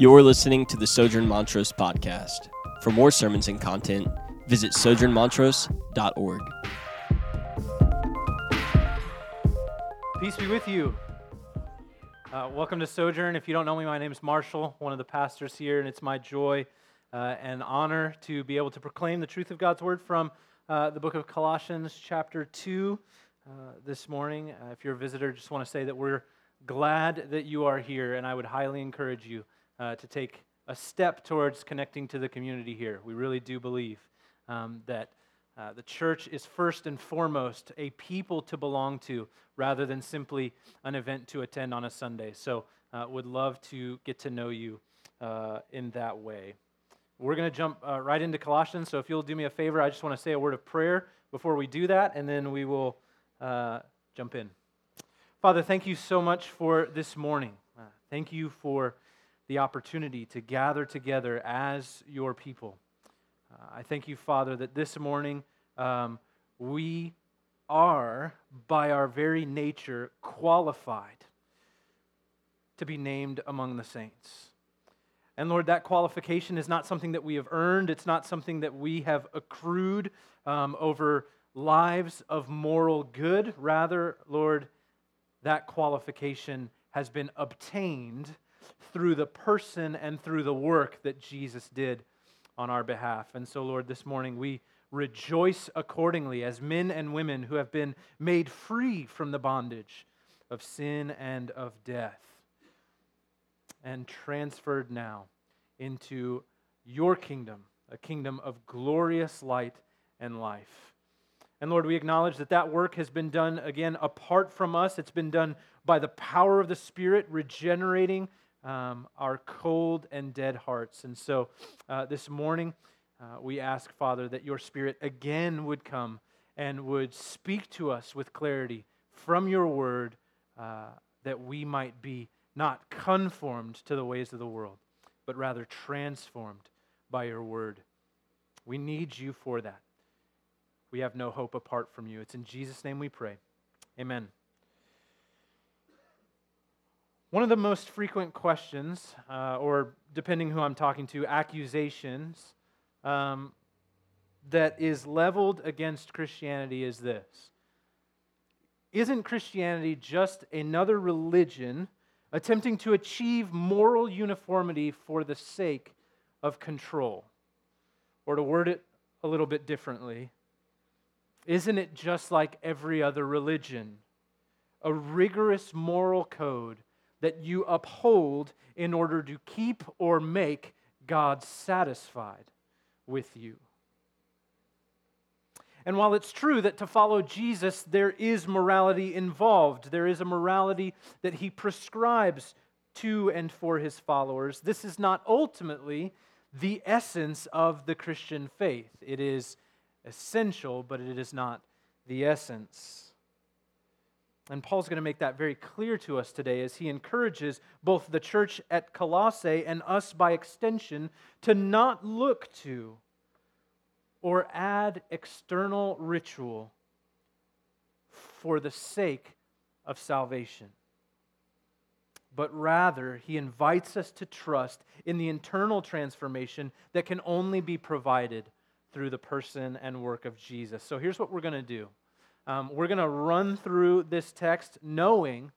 You're listening to the Sojourn Montrose podcast. For more sermons and content, visit sojournmontrose.org. Peace be with you. Uh, welcome to Sojourn. If you don't know me, my name is Marshall, one of the pastors here, and it's my joy uh, and honor to be able to proclaim the truth of God's word from uh, the book of Colossians, chapter 2, uh, this morning. Uh, if you're a visitor, just want to say that we're glad that you are here, and I would highly encourage you uh, to take a step towards connecting to the community here. We really do believe um, that uh, the church is first and foremost a people to belong to rather than simply an event to attend on a Sunday. So, uh, would love to get to know you uh, in that way. We're going to jump uh, right into Colossians. So, if you'll do me a favor, I just want to say a word of prayer before we do that, and then we will uh, jump in. Father, thank you so much for this morning. Uh, thank you for the opportunity to gather together as your people. Uh, I thank you, Father, that this morning um, we are, by our very nature, qualified to be named among the saints. And Lord, that qualification is not something that we have earned, it's not something that we have accrued um, over lives of moral good. Rather, Lord, that qualification has been obtained through the person and through the work that Jesus did on our behalf. And so, Lord, this morning we rejoice accordingly as men and women who have been made free from the bondage of sin and of death and transferred now into your kingdom, a kingdom of glorious light and life. And Lord, we acknowledge that that work has been done again apart from us. It's been done by the power of the Spirit, regenerating um, our cold and dead hearts. And so uh, this morning, uh, we ask, Father, that your Spirit again would come and would speak to us with clarity from your word, uh, that we might be not conformed to the ways of the world, but rather transformed by your word. We need you for that. We have no hope apart from you. It's in Jesus' name we pray. Amen. One of the most frequent questions, uh, or depending who I'm talking to, accusations um, that is leveled against Christianity is this Isn't Christianity just another religion attempting to achieve moral uniformity for the sake of control? Or to word it a little bit differently, isn't it just like every other religion? A rigorous moral code that you uphold in order to keep or make God satisfied with you. And while it's true that to follow Jesus, there is morality involved, there is a morality that he prescribes to and for his followers, this is not ultimately the essence of the Christian faith. It is essential, but it is not the essence. And Paul's going to make that very clear to us today as he encourages both the church at Colossae and us by extension to not look to or add external ritual for the sake of salvation. But rather, he invites us to trust in the internal transformation that can only be provided through the person and work of Jesus. So here's what we're going to do. Um, we're going to run through this text knowing,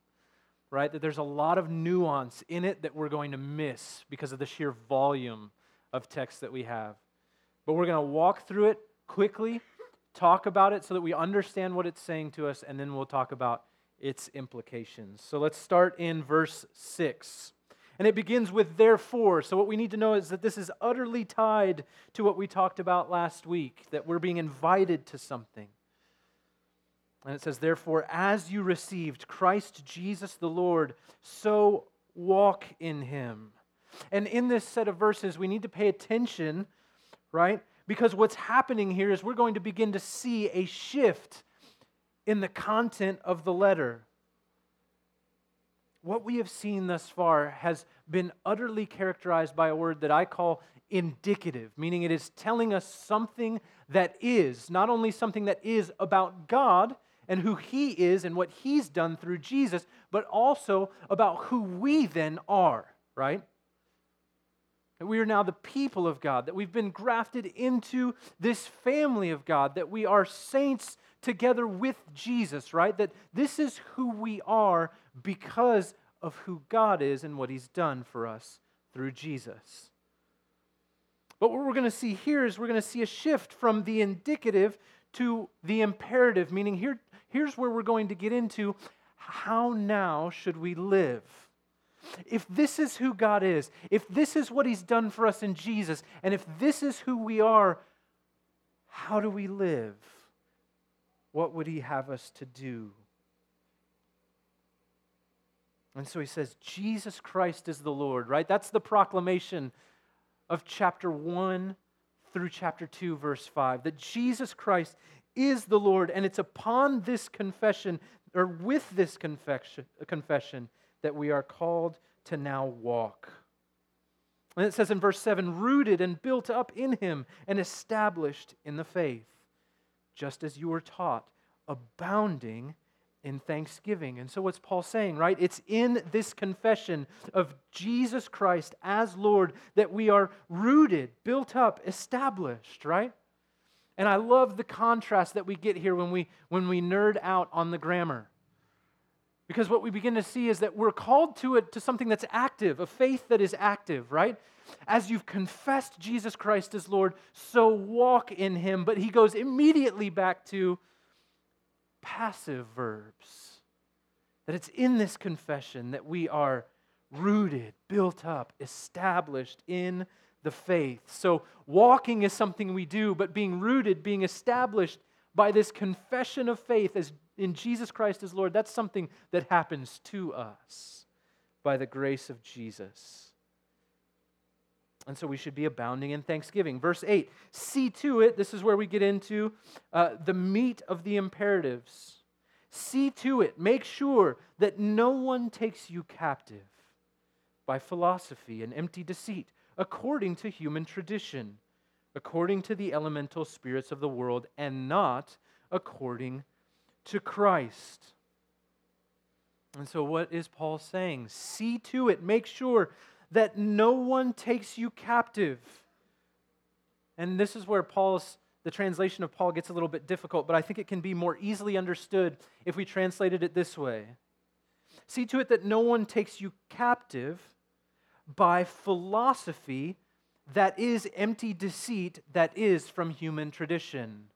right, that there's a lot of nuance in it that we're going to miss because of the sheer volume of text that we have. But we're going to walk through it quickly, talk about it so that we understand what it's saying to us, and then we'll talk about its implications. So let's start in verse 6. And it begins with therefore. So, what we need to know is that this is utterly tied to what we talked about last week, that we're being invited to something. And it says, Therefore, as you received Christ Jesus the Lord, so walk in him. And in this set of verses, we need to pay attention, right? Because what's happening here is we're going to begin to see a shift in the content of the letter. What we have seen thus far has been utterly characterized by a word that I call indicative, meaning it is telling us something that is, not only something that is about God and who he is and what he's done through Jesus, but also about who we then are, right? that we are now the people of God, that we've been grafted into this family of God, that we are saints together with Jesus, right? That this is who we are because of who God is and what He's done for us through Jesus. But what we're going to see here is we're going to see a shift from the indicative to the imperative, meaning here, here's where we're going to get into how now should we live? If this is who God is, if this is what He's done for us in Jesus, and if this is who we are, how do we live? What would He have us to do? And so He says, Jesus Christ is the Lord, right? That's the proclamation of chapter 1 through chapter 2, verse 5, that Jesus Christ is the Lord, and it's upon this confession, or with this confession, confession that we are called to now walk. And it says in verse 7 rooted and built up in him and established in the faith, just as you were taught, abounding in thanksgiving. And so, what's Paul saying, right? It's in this confession of Jesus Christ as Lord that we are rooted, built up, established, right? And I love the contrast that we get here when we, when we nerd out on the grammar. Because what we begin to see is that we're called to it to something that's active, a faith that is active, right? As you've confessed Jesus Christ as Lord, so walk in him. But he goes immediately back to passive verbs. That it's in this confession that we are rooted, built up, established in the faith. So walking is something we do, but being rooted, being established by this confession of faith as in Jesus Christ as Lord, that's something that happens to us by the grace of Jesus. And so we should be abounding in thanksgiving. Verse 8 see to it, this is where we get into uh, the meat of the imperatives. See to it, make sure that no one takes you captive by philosophy and empty deceit, according to human tradition, according to the elemental spirits of the world, and not according to Christ. And so, what is Paul saying? See to it, make sure that no one takes you captive. And this is where Paul's the translation of Paul gets a little bit difficult, but I think it can be more easily understood if we translated it this way. See to it that no one takes you captive by philosophy that is empty deceit that is from human tradition.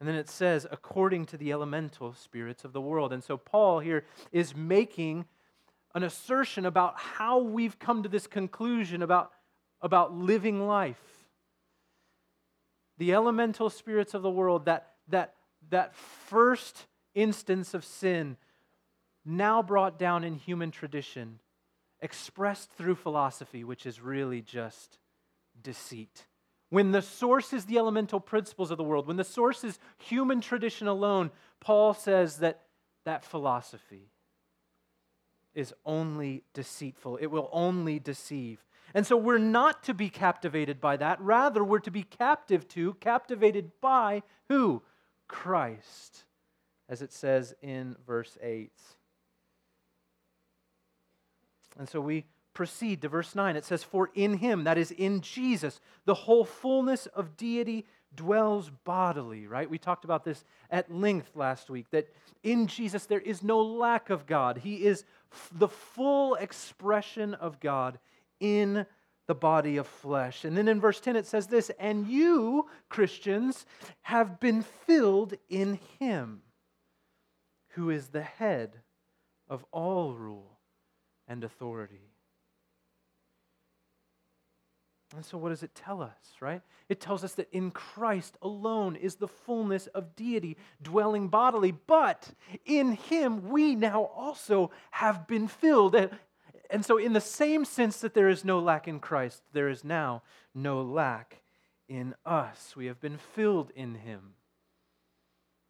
And then it says, according to the elemental spirits of the world. And so Paul here is making an assertion about how we've come to this conclusion about, about living life. The elemental spirits of the world, that, that, that first instance of sin, now brought down in human tradition, expressed through philosophy, which is really just deceit. When the source is the elemental principles of the world, when the source is human tradition alone, Paul says that that philosophy, is only deceitful, it will only deceive. And so we're not to be captivated by that. Rather, we're to be captive to, captivated by who? Christ, as it says in verse 8. And so we proceed to verse 9. It says, For in him, that is in Jesus, the whole fullness of deity dwells bodily, right? We talked about this at length last week that in Jesus there is no lack of God. He is f- the full expression of God in the body of flesh. And then in verse 10 it says this, and you, Christians, have been filled in him who is the head of all rule and authority. And so, what does it tell us, right? It tells us that in Christ alone is the fullness of deity dwelling bodily, but in Him we now also have been filled. And so, in the same sense that there is no lack in Christ, there is now no lack in us. We have been filled in Him.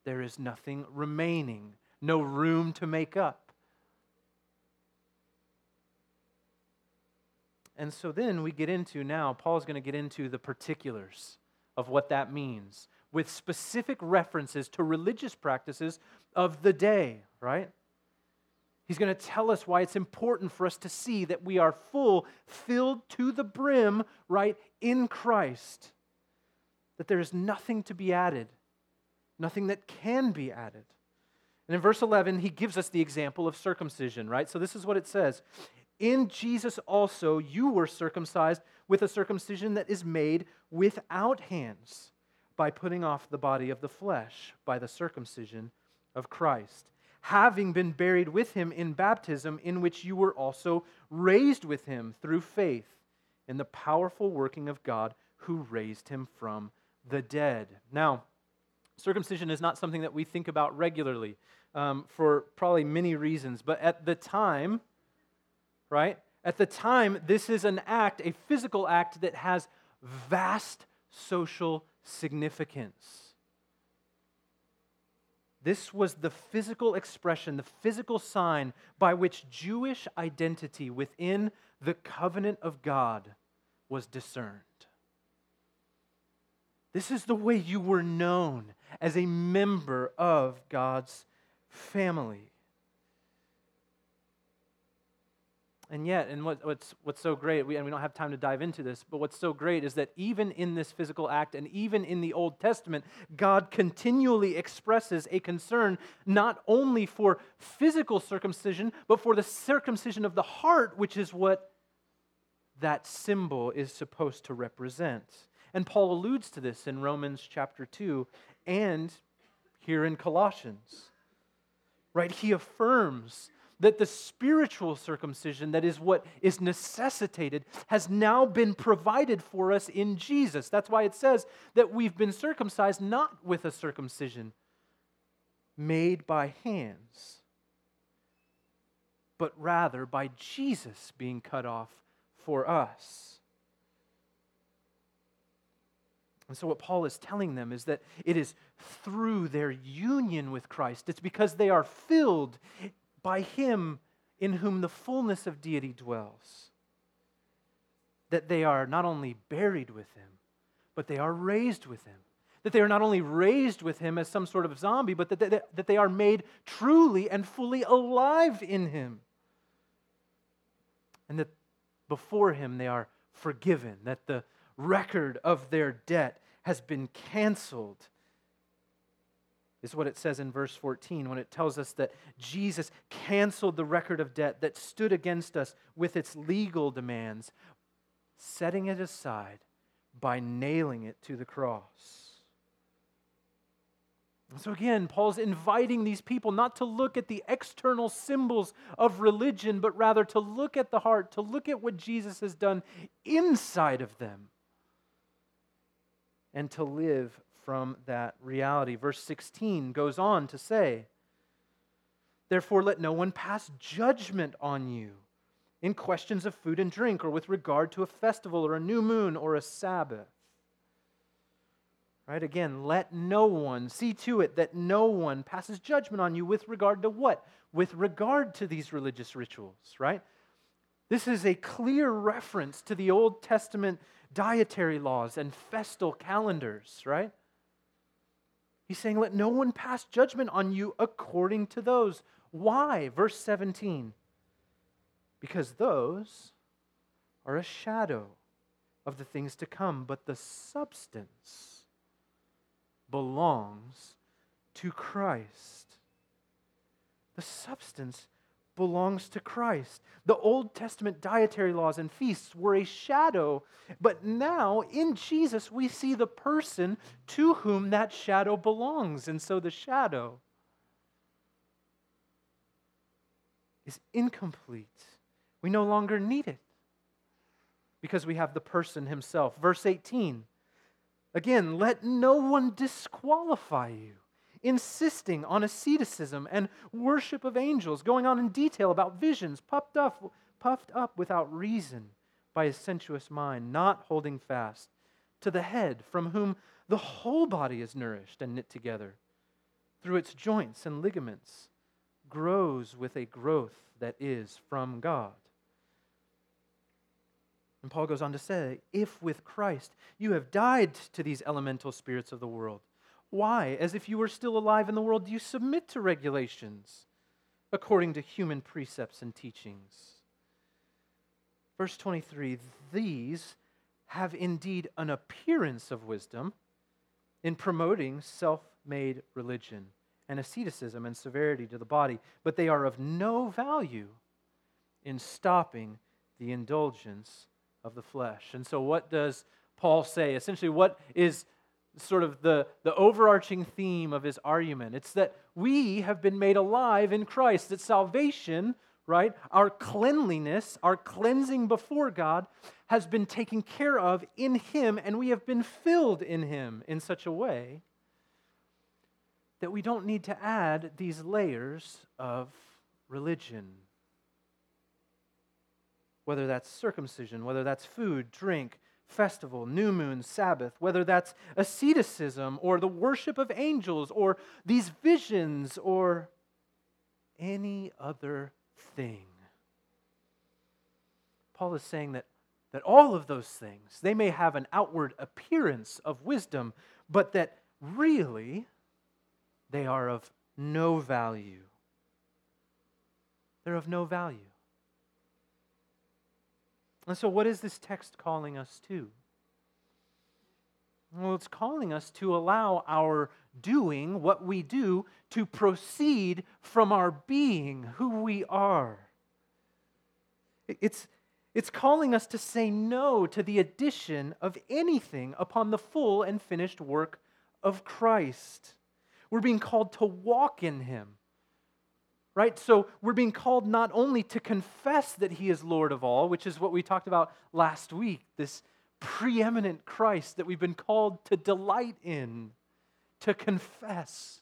There is nothing remaining, no room to make up. And so then we get into now, Paul's going to get into the particulars of what that means with specific references to religious practices of the day, right? He's going to tell us why it's important for us to see that we are full, filled to the brim, right, in Christ. That there is nothing to be added, nothing that can be added. And in verse 11, he gives us the example of circumcision, right? So this is what it says In Jesus also you were circumcised with a circumcision that is made without hands, by putting off the body of the flesh by the circumcision of Christ having been buried with him in baptism, in which you were also raised with him through faith in the powerful working of God who raised him from the dead. Now, circumcision is not something that we think about regularly um, for probably many reasons, but at the time, right? At the time, this is an act, a physical act that has vast social significance. This was the physical expression, the physical sign by which Jewish identity within the covenant of God was discerned. This is the way you were known as a member of God's family. And yet, and what, what's, what's so great, we, and we don't have time to dive into this, but what's so great is that even in this physical act and even in the Old Testament, God continually expresses a concern not only for physical circumcision, but for the circumcision of the heart, which is what that symbol is supposed to represent. And Paul alludes to this in Romans chapter 2 and here in Colossians. Right? He affirms that the spiritual circumcision, that is what is necessitated, has now been provided for us in Jesus. That's why it says that we've been circumcised not with a circumcision made by hands, but rather by Jesus being cut off for us. And so, what Paul is telling them is that it is through their union with Christ, it's because they are filled by him in whom the fullness of deity dwells. That they are not only buried with him, but they are raised with him. That they are not only raised with him as some sort of zombie, but that they, that they are made truly and fully alive in him. And that before him they are forgiven, that the record of their debt has been canceled is what it says in verse 14 when it tells us that Jesus canceled the record of debt that stood against us with its legal demands, setting it aside by nailing it to the cross. So again, Paul's inviting these people not to look at the external symbols of religion, but rather to look at the heart, to look at what Jesus has done inside of them, and to live from that reality. Verse 16 goes on to say, Therefore, let no one pass judgment on you in questions of food and drink, or with regard to a festival, or a new moon, or a Sabbath. Right? Again, let no one, see to it that no one passes judgment on you with regard to what? With regard to these religious rituals, right? This is a clear reference to the Old Testament dietary laws and festal calendars, right? He's saying, Let no one pass judgment on you according to those. Why? Verse 17. Because those are a shadow of the things to come, but the substance belongs to Christ. The substance belongs to Christ. The Old Testament dietary laws and feasts were a shadow, but now in Jesus we see the person to whom that shadow belongs. And so the shadow is incomplete. We no longer need it because we have the person himself. Verse 18 again, let no one disqualify you insisting on asceticism and worship of angels, going on in detail about visions, puffed up, puffed up without reason by a sensuous mind, not holding fast to the head, from whom the whole body is nourished and knit together through its joints and ligaments, grows with a growth that is from God. And Paul goes on to say, if with Christ you have died to these elemental spirits of the world, why, as if you were still alive in the world, do you submit to regulations according to human precepts and teachings. Verse 23 These have indeed an appearance of wisdom in promoting self made religion and asceticism and severity to the body, but they are of no value in stopping the indulgence of the flesh. And so, what does Paul say? Essentially, what is sort of the, the overarching theme of his argument? It's that we have been made alive in Christ, that salvation, right, our cleanliness, our cleansing before God, has been taken care of in him, and we have been filled in him in such a way that we don't need to add these layers of religion whether that's circumcision, whether that's food, drink, festival, new moon, Sabbath, whether that's asceticism or the worship of angels or these visions or any other thing. Paul is saying that, that all of those things, they may have an outward appearance of wisdom, but that really they are of no value. They're of no value. And so, what is this text calling us to? Well, it's calling us to allow our doing what we do to proceed from our being, who we are. It's, it's calling us to say no to the addition of anything upon the full and finished work of Christ. We're being called to walk in Him right? So we're being called not only to confess that he is Lord of all, which is what we talked about last week, this preeminent Christ that we've been called to delight in, to confess.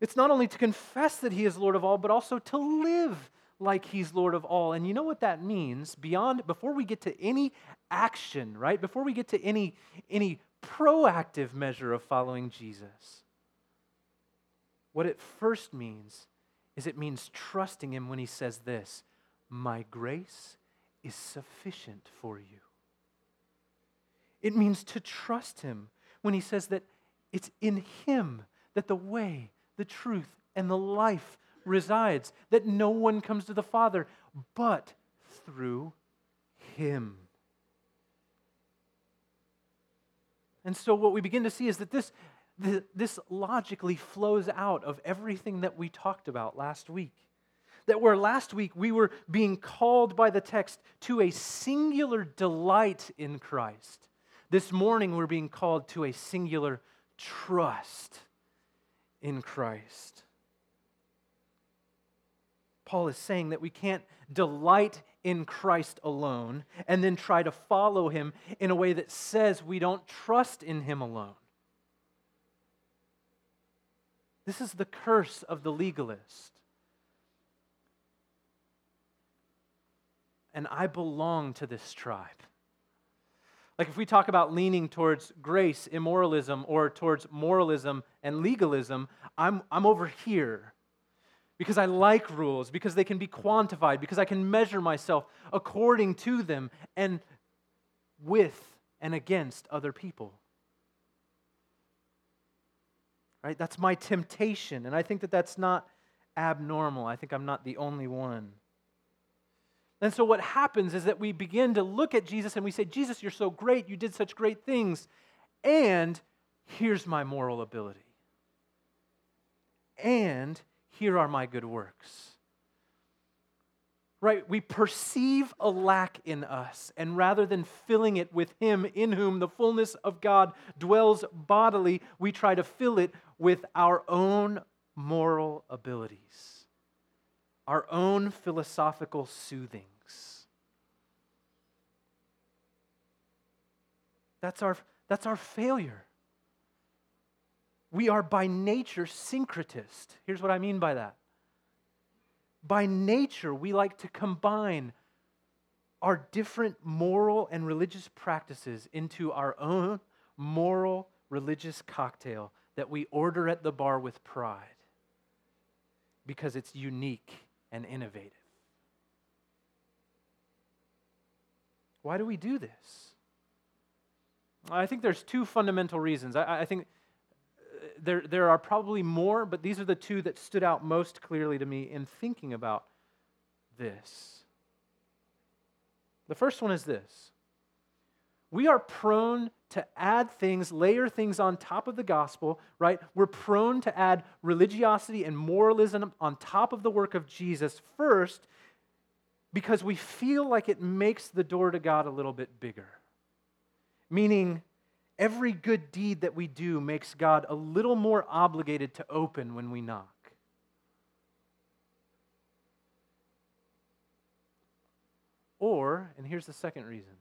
It's not only to confess that he is Lord of all, but also to live like he's Lord of all. And you know what that means? Beyond before we get to any action, right? Before we get to any any proactive measure of following Jesus what it first means is it means trusting Him when He says this My grace is sufficient for you. It means to trust Him when He says that it's in Him that the way, the truth, and the life resides, that no one comes to the Father but through Him. And so, what we begin to see is that this this logically flows out of everything that we talked about last week. That where last week we were being called by the text to a singular delight in Christ, this morning we're being called to a singular trust in Christ. Paul is saying that we can't delight in Christ alone and then try to follow him in a way that says we don't trust in him alone. This is the curse of the legalist. And I belong to this tribe. Like if we talk about leaning towards grace, immoralism, or towards moralism and legalism, I'm, I'm over here because I like rules, because they can be quantified, because I can measure myself according to them and with and against other people right? That's my temptation. And I think that that's not abnormal. I think I'm not the only one. And so what happens is that we begin to look at Jesus and we say, Jesus, you're so great. You did such great things. And here's my moral ability. And here are my good works right? We perceive a lack in us, and rather than filling it with Him in whom the fullness of God dwells bodily, we try to fill it with our own moral abilities, our own philosophical soothings. That's our, that's our failure. We are by nature syncretist. Here's what I mean by that by nature, we like to combine our different moral and religious practices into our own moral religious cocktail that we order at the bar with pride because it's unique and innovative. Why do we do this? I think there's two fundamental reasons. I, I think there, there are probably more, but these are the two that stood out most clearly to me in thinking about this. The first one is this we are prone to add things, layer things on top of the gospel, right? We're prone to add religiosity and moralism on top of the work of Jesus first because we feel like it makes the door to God a little bit bigger. Meaning, every good deed that we do makes God a little more obligated to open when we knock. Or, and here's the second reason,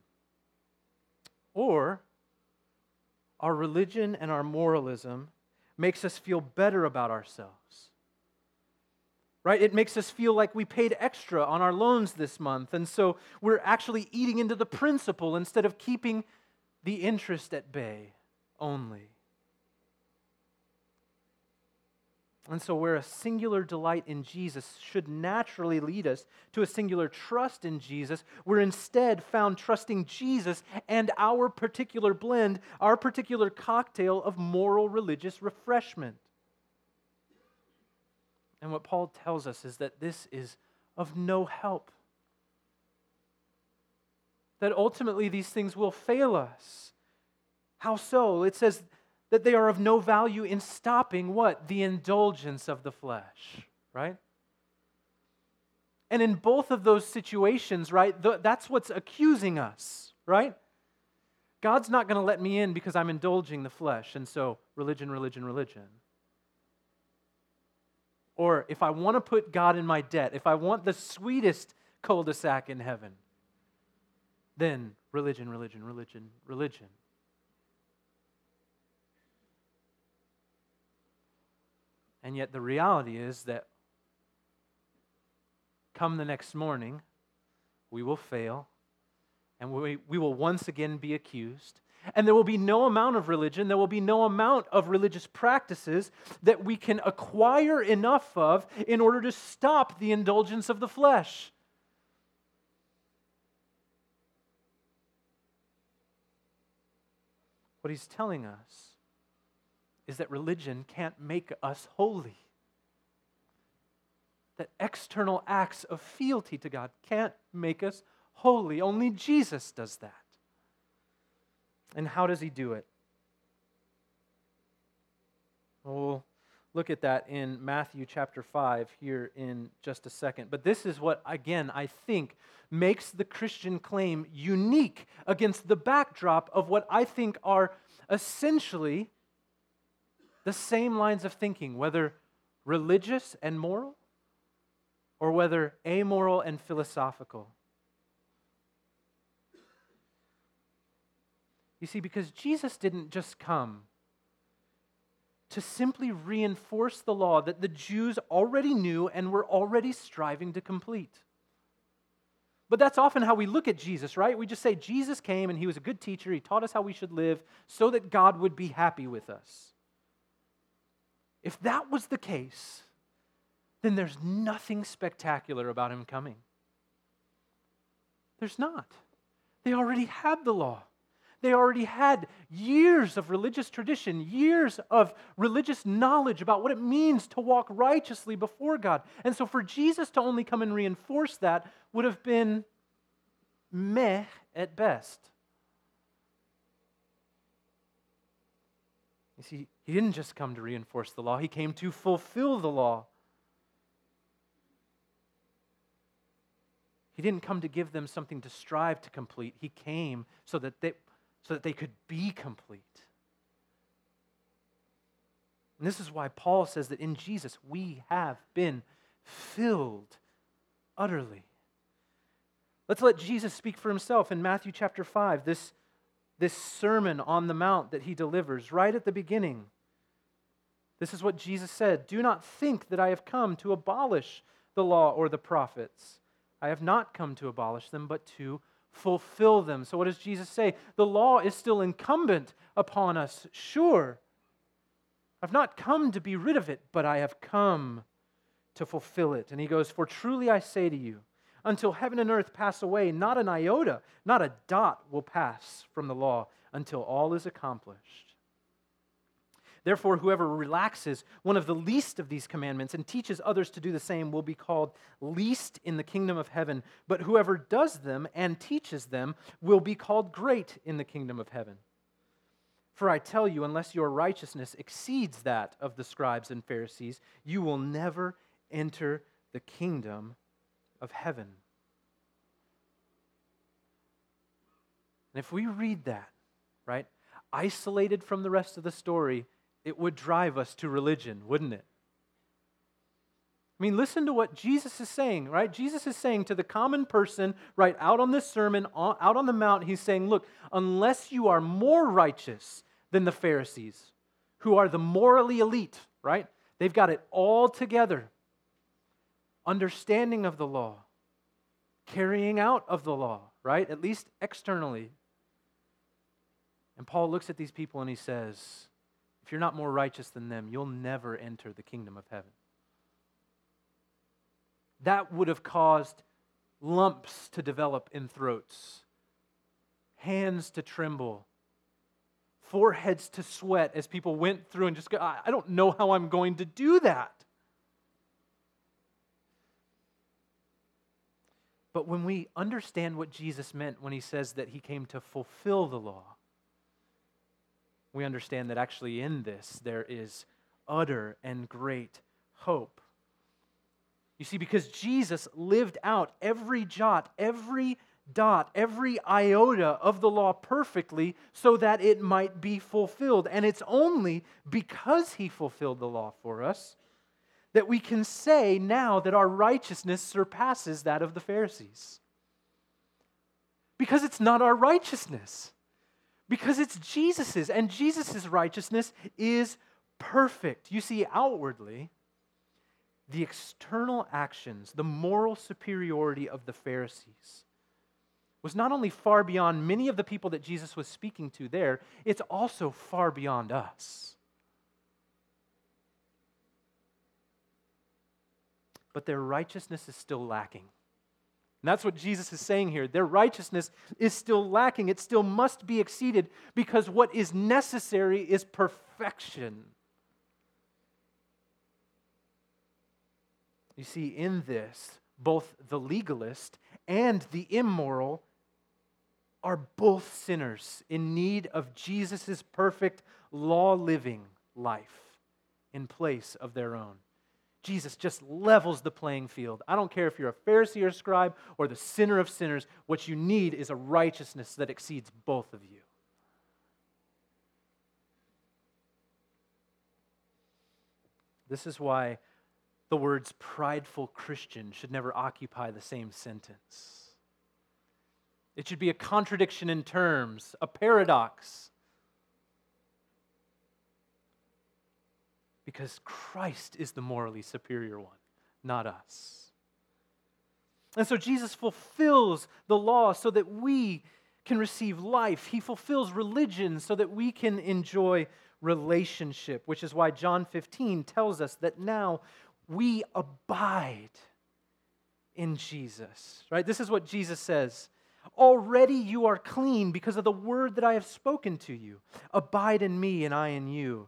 or our religion and our moralism makes us feel better about ourselves. Right? It makes us feel like we paid extra on our loans this month, and so we're actually eating into the principal instead of keeping the interest at bay only. And so, where a singular delight in Jesus should naturally lead us to a singular trust in Jesus, we're instead found trusting Jesus and our particular blend, our particular cocktail of moral religious refreshment. And what Paul tells us is that this is of no help. That ultimately these things will fail us. How so? It says, that they are of no value in stopping what? The indulgence of the flesh, right? And in both of those situations, right, that's what's accusing us, right? God's not going to let me in because I'm indulging the flesh. And so, religion, religion, religion. Or if I want to put God in my debt, if I want the sweetest cul de sac in heaven, then religion, religion, religion, religion. And yet, the reality is that come the next morning, we will fail and we, we will once again be accused. And there will be no amount of religion, there will be no amount of religious practices that we can acquire enough of in order to stop the indulgence of the flesh. What he's telling us is that religion can't make us holy. That external acts of fealty to God can't make us holy. Only Jesus does that. And how does he do it? We'll look at that in Matthew chapter 5 here in just a second. But this is what, again, I think makes the Christian claim unique against the backdrop of what I think are essentially the same lines of thinking, whether religious and moral or whether amoral and philosophical. You see, because Jesus didn't just come to simply reinforce the law that the Jews already knew and were already striving to complete. But that's often how we look at Jesus, right? We just say Jesus came and he was a good teacher. He taught us how we should live so that God would be happy with us. If that was the case, then there's nothing spectacular about him coming. There's not. They already had the law. They already had years of religious tradition, years of religious knowledge about what it means to walk righteously before God. And so for Jesus to only come and reinforce that would have been meh at best. You see, he didn't just come to reinforce the law, he came to fulfill the law. He didn't come to give them something to strive to complete. He came so that they, so that they could be complete. And this is why Paul says that in Jesus we have been filled utterly. Let's let Jesus speak for himself in Matthew chapter 5. This this Sermon on the Mount that he delivers right at the beginning. This is what Jesus said Do not think that I have come to abolish the law or the prophets. I have not come to abolish them, but to fulfill them. So, what does Jesus say? The law is still incumbent upon us, sure. I've not come to be rid of it, but I have come to fulfill it. And he goes, For truly I say to you, until heaven and earth pass away, not an iota, not a dot will pass from the law until all is accomplished. Therefore, whoever relaxes one of the least of these commandments and teaches others to do the same will be called least in the kingdom of heaven. But whoever does them and teaches them will be called great in the kingdom of heaven. For I tell you, unless your righteousness exceeds that of the scribes and Pharisees, you will never enter the kingdom of heaven. And if we read that, right, isolated from the rest of the story, it would drive us to religion, wouldn't it? I mean, listen to what Jesus is saying, right? Jesus is saying to the common person, right, out on this sermon, out on the mount, he's saying, look, unless you are more righteous than the Pharisees, who are the morally elite, right? They've got it all together. Understanding of the law, carrying out of the law, right? At least externally. And Paul looks at these people and he says, you're not more righteous than them, you'll never enter the kingdom of heaven. That would have caused lumps to develop in throats, hands to tremble, foreheads to sweat as people went through and just go, I don't know how I'm going to do that. But when we understand what Jesus meant when he says that he came to fulfill the law, we understand that actually in this there is utter and great hope. You see, because Jesus lived out every jot, every dot, every iota of the law perfectly so that it might be fulfilled. And it's only because he fulfilled the law for us that we can say now that our righteousness surpasses that of the Pharisees. Because it's not our righteousness, because it's Jesus's, and Jesus's righteousness is perfect. You see, outwardly, the external actions, the moral superiority of the Pharisees was not only far beyond many of the people that Jesus was speaking to there, it's also far beyond us. But their righteousness is still lacking. And that's what Jesus is saying here. Their righteousness is still lacking. It still must be exceeded because what is necessary is perfection. You see, in this, both the legalist and the immoral are both sinners in need of Jesus' perfect law living life in place of their own. Jesus just levels the playing field. I don't care if you're a Pharisee or scribe or the sinner of sinners, what you need is a righteousness that exceeds both of you. This is why the words prideful Christian should never occupy the same sentence. It should be a contradiction in terms, a paradox. Because Christ is the morally superior one, not us. And so Jesus fulfills the law so that we can receive life. He fulfills religion so that we can enjoy relationship, which is why John 15 tells us that now we abide in Jesus. Right? This is what Jesus says. Already you are clean because of the word that I have spoken to you. Abide in me and I in you.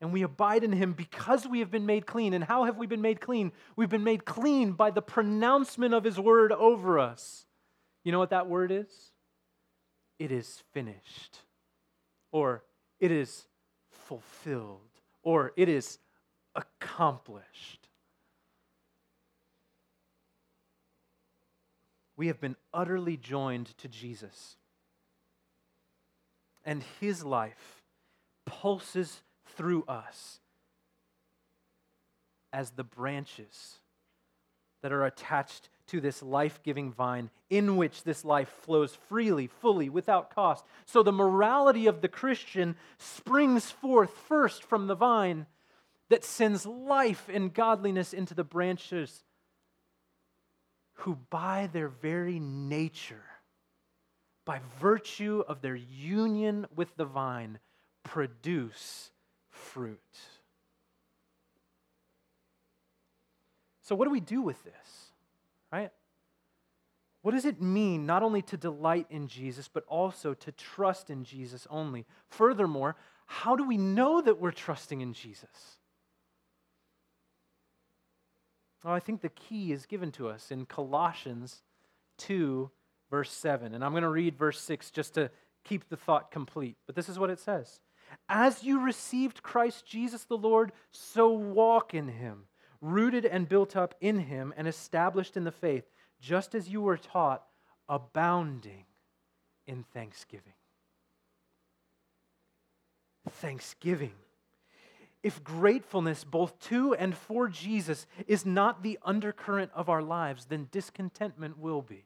And we abide in him because we have been made clean. And how have we been made clean? We've been made clean by the pronouncement of his word over us. You know what that word is? It is finished, or it is fulfilled, or it is accomplished. We have been utterly joined to Jesus and his life pulses through us as the branches that are attached to this life giving vine in which this life flows freely, fully, without cost. So the morality of the Christian springs forth first from the vine, that sends life and godliness into the branches, who by their very nature, by virtue of their union with the vine, produce fruit. So, what do we do with this? Right? What does it mean not only to delight in Jesus, but also to trust in Jesus only? Furthermore, how do we know that we're trusting in Jesus? Well, I think the key is given to us in Colossians 2, verse 7. And I'm going to read verse 6 just to keep the thought complete. But this is what it says As you received Christ Jesus the Lord, so walk in him, rooted and built up in him, and established in the faith, just as you were taught, abounding in thanksgiving. Thanksgiving if gratefulness, both to and for Jesus, is not the undercurrent of our lives, then discontentment will be.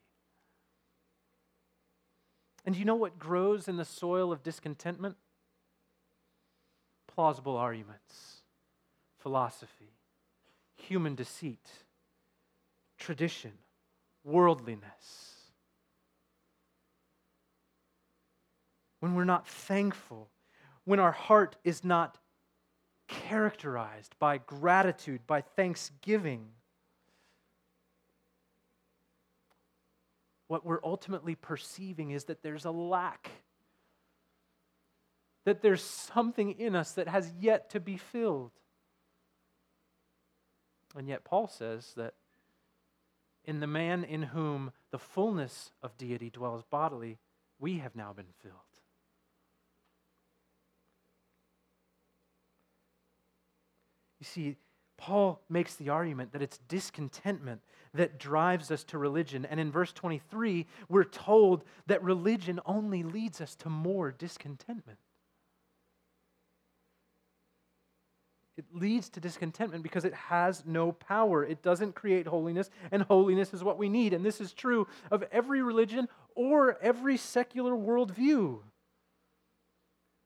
And you know what grows in the soil of discontentment? Plausible arguments, philosophy, human deceit, tradition, worldliness. When we're not thankful, when our heart is not characterized by gratitude, by thanksgiving. What we're ultimately perceiving is that there's a lack, that there's something in us that has yet to be filled. And yet, Paul says that in the man in whom the fullness of deity dwells bodily, we have now been filled. You see, Paul makes the argument that it's discontentment that drives us to religion. And in verse 23, we're told that religion only leads us to more discontentment. It leads to discontentment because it has no power. It doesn't create holiness, and holiness is what we need. And this is true of every religion or every secular worldview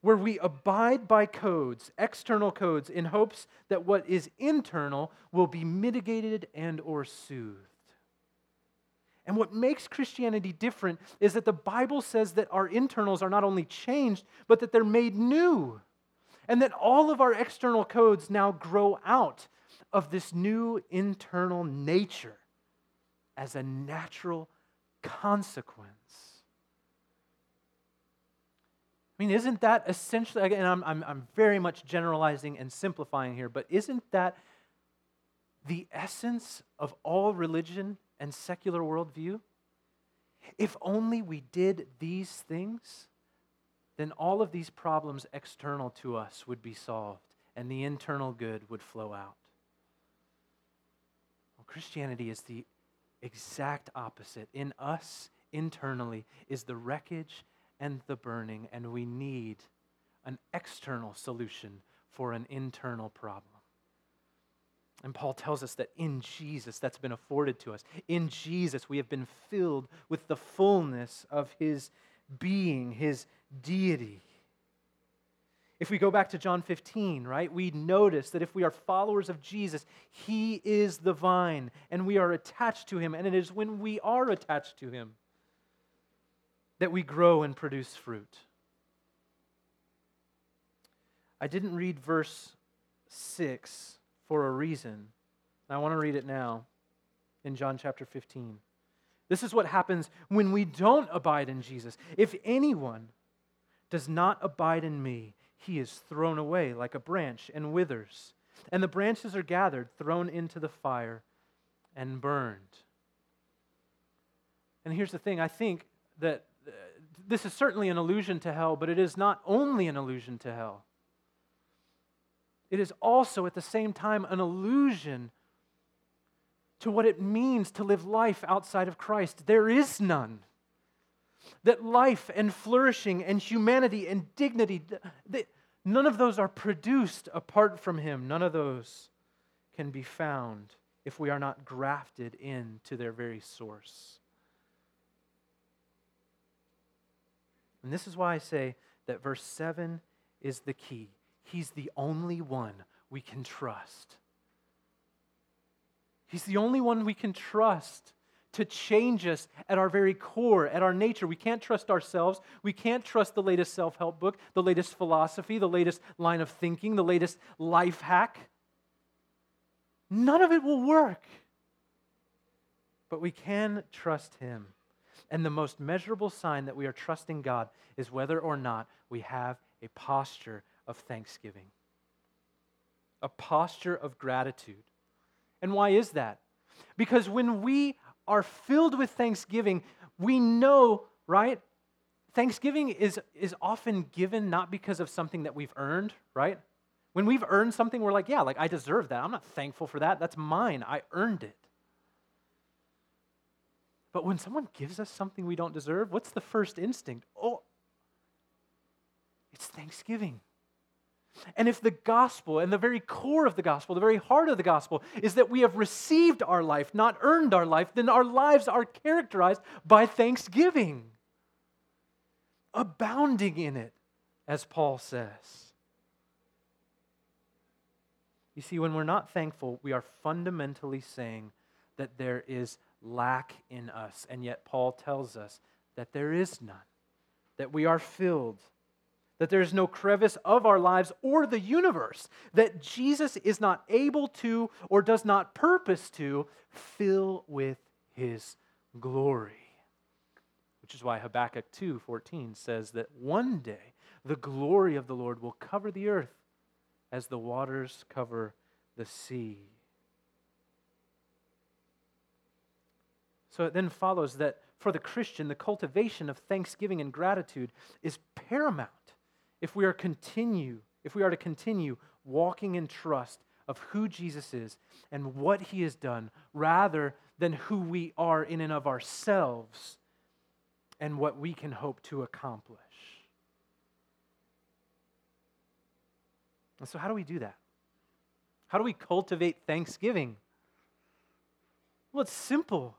where we abide by codes, external codes, in hopes that what is internal will be mitigated and or soothed. And what makes Christianity different is that the Bible says that our internals are not only changed, but that they're made new. And that all of our external codes now grow out of this new internal nature as a natural consequence I mean, isn't that essentially, again, I'm, I'm, I'm very much generalizing and simplifying here, but isn't that the essence of all religion and secular worldview? If only we did these things, then all of these problems external to us would be solved and the internal good would flow out. Well, Christianity is the exact opposite. In us, internally, is the wreckage and the burning, and we need an external solution for an internal problem. And Paul tells us that in Jesus, that's been afforded to us. In Jesus, we have been filled with the fullness of his being, his deity. If we go back to John 15, right, we notice that if we are followers of Jesus, he is the vine and we are attached to him. And it is when we are attached to him that we grow and produce fruit. I didn't read verse 6 for a reason. I want to read it now in John chapter 15. This is what happens when we don't abide in Jesus. If anyone does not abide in me, he is thrown away like a branch and withers. And the branches are gathered, thrown into the fire, and burned. And here's the thing I think that uh, this is certainly an allusion to hell, but it is not only an allusion to hell. It is also at the same time an allusion to what it means to live life outside of Christ. There is none. That life and flourishing and humanity and dignity, none of those are produced apart from Him. None of those can be found if we are not grafted into their very source. And this is why I say that verse 7 is the key. He's the only one we can trust. He's the only one we can trust to change us at our very core, at our nature. We can't trust ourselves. We can't trust the latest self help book, the latest philosophy, the latest line of thinking, the latest life hack. None of it will work. But we can trust Him. And the most measurable sign that we are trusting God is whether or not we have a posture of thanksgiving, a posture of gratitude. And why is that? Because when we are filled with thanksgiving, we know, right? Thanksgiving is, is often given not because of something that we've earned, right? When we've earned something, we're like, yeah, like I deserve that. I'm not thankful for that. That's mine. I earned it. But when someone gives us something we don't deserve, what's the first instinct? Oh, it's thanksgiving. And if the gospel and the very core of the gospel, the very heart of the gospel, is that we have received our life, not earned our life, then our lives are characterized by thanksgiving, abounding in it, as Paul says. You see, when we're not thankful, we are fundamentally saying that there is lack in us. And yet, Paul tells us that there is none, that we are filled that there is no crevice of our lives or the universe that Jesus is not able to or does not purpose to fill with his glory. Which is why Habakkuk 2:14 says that one day the glory of the Lord will cover the earth as the waters cover the sea. So it then follows that for the Christian, the cultivation of thanksgiving and gratitude is paramount if we are continue, if we are to continue walking in trust of who Jesus is and what he has done rather than who we are in and of ourselves and what we can hope to accomplish. And so, how do we do that? How do we cultivate thanksgiving? Well, it's simple.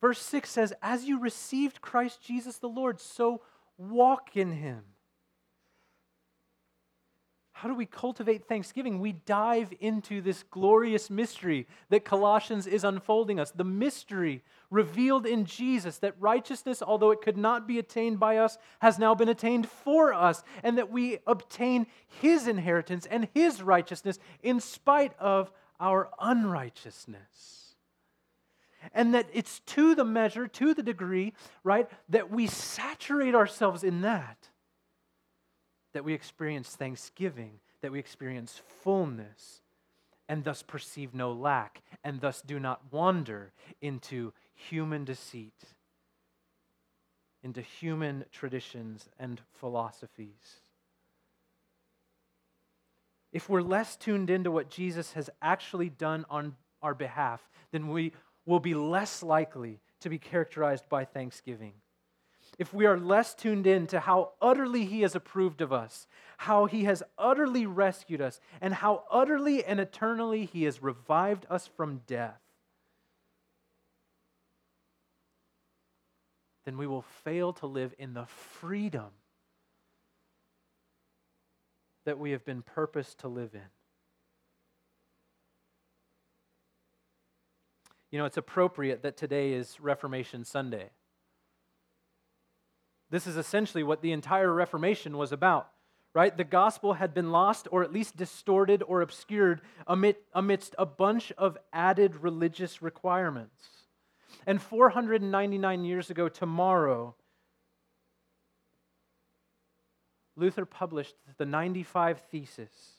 Verse 6 says, As you received Christ Jesus the Lord, so walk in him how do we cultivate thanksgiving? We dive into this glorious mystery that Colossians is unfolding us. The mystery revealed in Jesus that righteousness, although it could not be attained by us, has now been attained for us, and that we obtain his inheritance and his righteousness in spite of our unrighteousness. And that it's to the measure, to the degree, right, that we saturate ourselves in that that we experience thanksgiving, that we experience fullness, and thus perceive no lack, and thus do not wander into human deceit, into human traditions and philosophies. If we're less tuned into what Jesus has actually done on our behalf, then we will be less likely to be characterized by thanksgiving if we are less tuned in to how utterly He has approved of us, how He has utterly rescued us, and how utterly and eternally He has revived us from death, then we will fail to live in the freedom that we have been purposed to live in. You know, it's appropriate that today is Reformation Sunday. This is essentially what the entire Reformation was about, right? The gospel had been lost or at least distorted or obscured amidst a bunch of added religious requirements. And 499 years ago, tomorrow, Luther published the 95 Thesis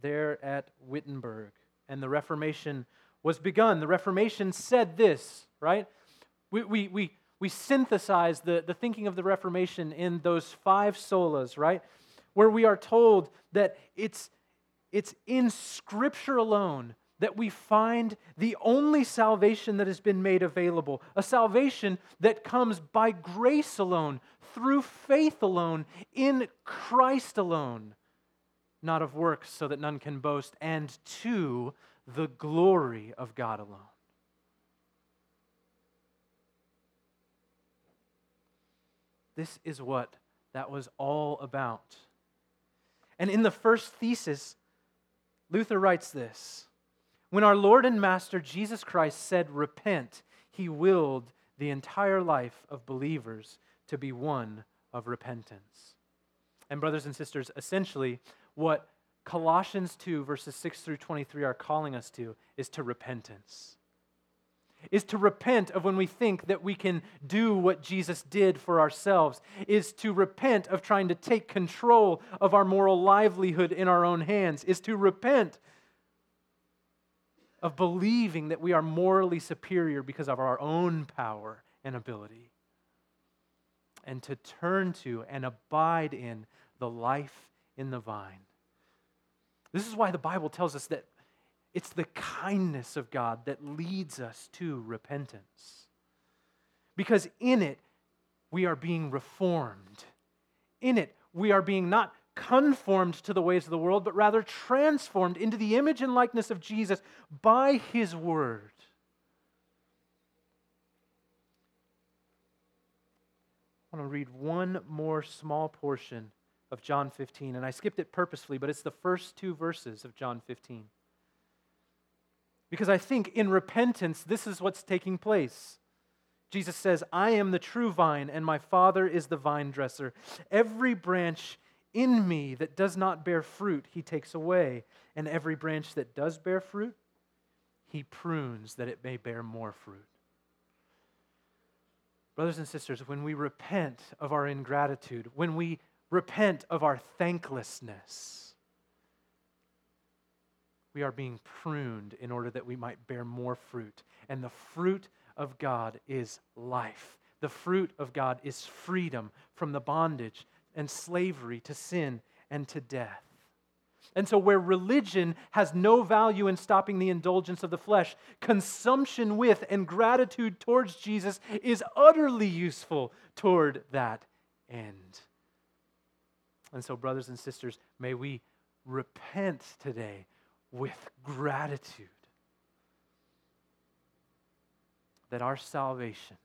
there at Wittenberg, and the Reformation was begun. The Reformation said this, right? We, we, we, we synthesize the, the thinking of the Reformation in those five solas, right? Where we are told that it's, it's in Scripture alone that we find the only salvation that has been made available, a salvation that comes by grace alone, through faith alone, in Christ alone, not of works, so that none can boast, and to the glory of God alone. This is what that was all about. And in the first thesis, Luther writes this When our Lord and Master Jesus Christ said, Repent, he willed the entire life of believers to be one of repentance. And, brothers and sisters, essentially, what Colossians 2, verses 6 through 23 are calling us to is to repentance is to repent of when we think that we can do what Jesus did for ourselves, is to repent of trying to take control of our moral livelihood in our own hands, is to repent of believing that we are morally superior because of our own power and ability, and to turn to and abide in the life in the vine. This is why the Bible tells us that it's the kindness of God that leads us to repentance. Because in it, we are being reformed. In it, we are being not conformed to the ways of the world, but rather transformed into the image and likeness of Jesus by His Word. I want to read one more small portion of John 15, and I skipped it purposefully, but it's the first two verses of John 15. Because I think in repentance, this is what's taking place. Jesus says, I am the true vine, and my Father is the vine dresser. Every branch in me that does not bear fruit, he takes away. And every branch that does bear fruit, he prunes that it may bear more fruit. Brothers and sisters, when we repent of our ingratitude, when we repent of our thanklessness, we are being pruned in order that we might bear more fruit. And the fruit of God is life. The fruit of God is freedom from the bondage and slavery to sin and to death. And so, where religion has no value in stopping the indulgence of the flesh, consumption with and gratitude towards Jesus is utterly useful toward that end. And so, brothers and sisters, may we repent today with gratitude that our salvation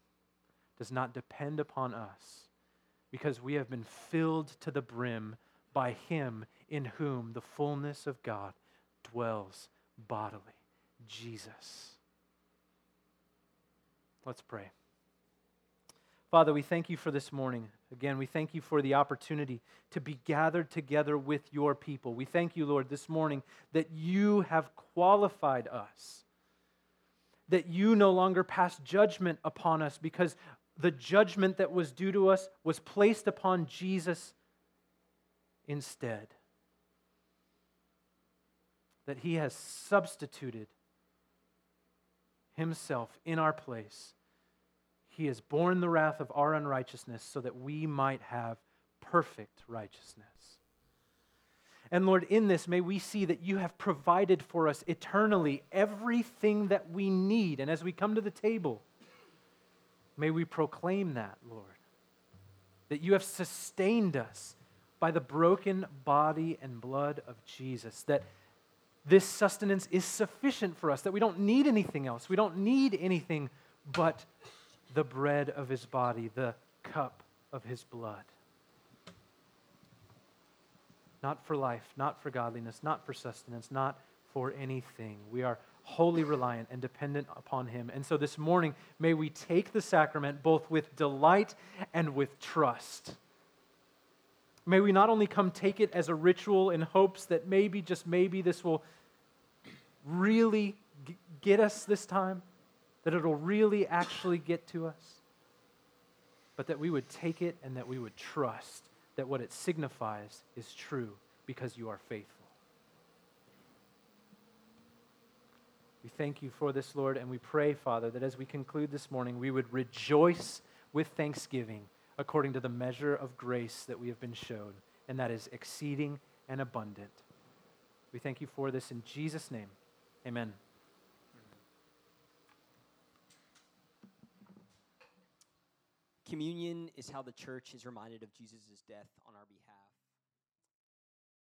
does not depend upon us because we have been filled to the brim by Him in whom the fullness of God dwells bodily, Jesus. Let's pray. Father, we thank you for this morning. Again, we thank you for the opportunity to be gathered together with your people. We thank you, Lord, this morning that you have qualified us, that you no longer pass judgment upon us because the judgment that was due to us was placed upon Jesus instead. That he has substituted himself in our place he has borne the wrath of our unrighteousness so that we might have perfect righteousness. And Lord, in this, may we see that you have provided for us eternally everything that we need. And as we come to the table, may we proclaim that, Lord, that you have sustained us by the broken body and blood of Jesus, that this sustenance is sufficient for us, that we don't need anything else. We don't need anything but the bread of his body, the cup of his blood. Not for life, not for godliness, not for sustenance, not for anything. We are wholly reliant and dependent upon him. And so this morning, may we take the sacrament both with delight and with trust. May we not only come take it as a ritual in hopes that maybe, just maybe, this will really get us this time, that it'll really actually get to us, but that we would take it and that we would trust that what it signifies is true because you are faithful. We thank you for this, Lord, and we pray, Father, that as we conclude this morning, we would rejoice with thanksgiving according to the measure of grace that we have been shown, and that is exceeding and abundant. We thank you for this in Jesus' name. Amen. Communion is how the church is reminded of Jesus' death on our behalf.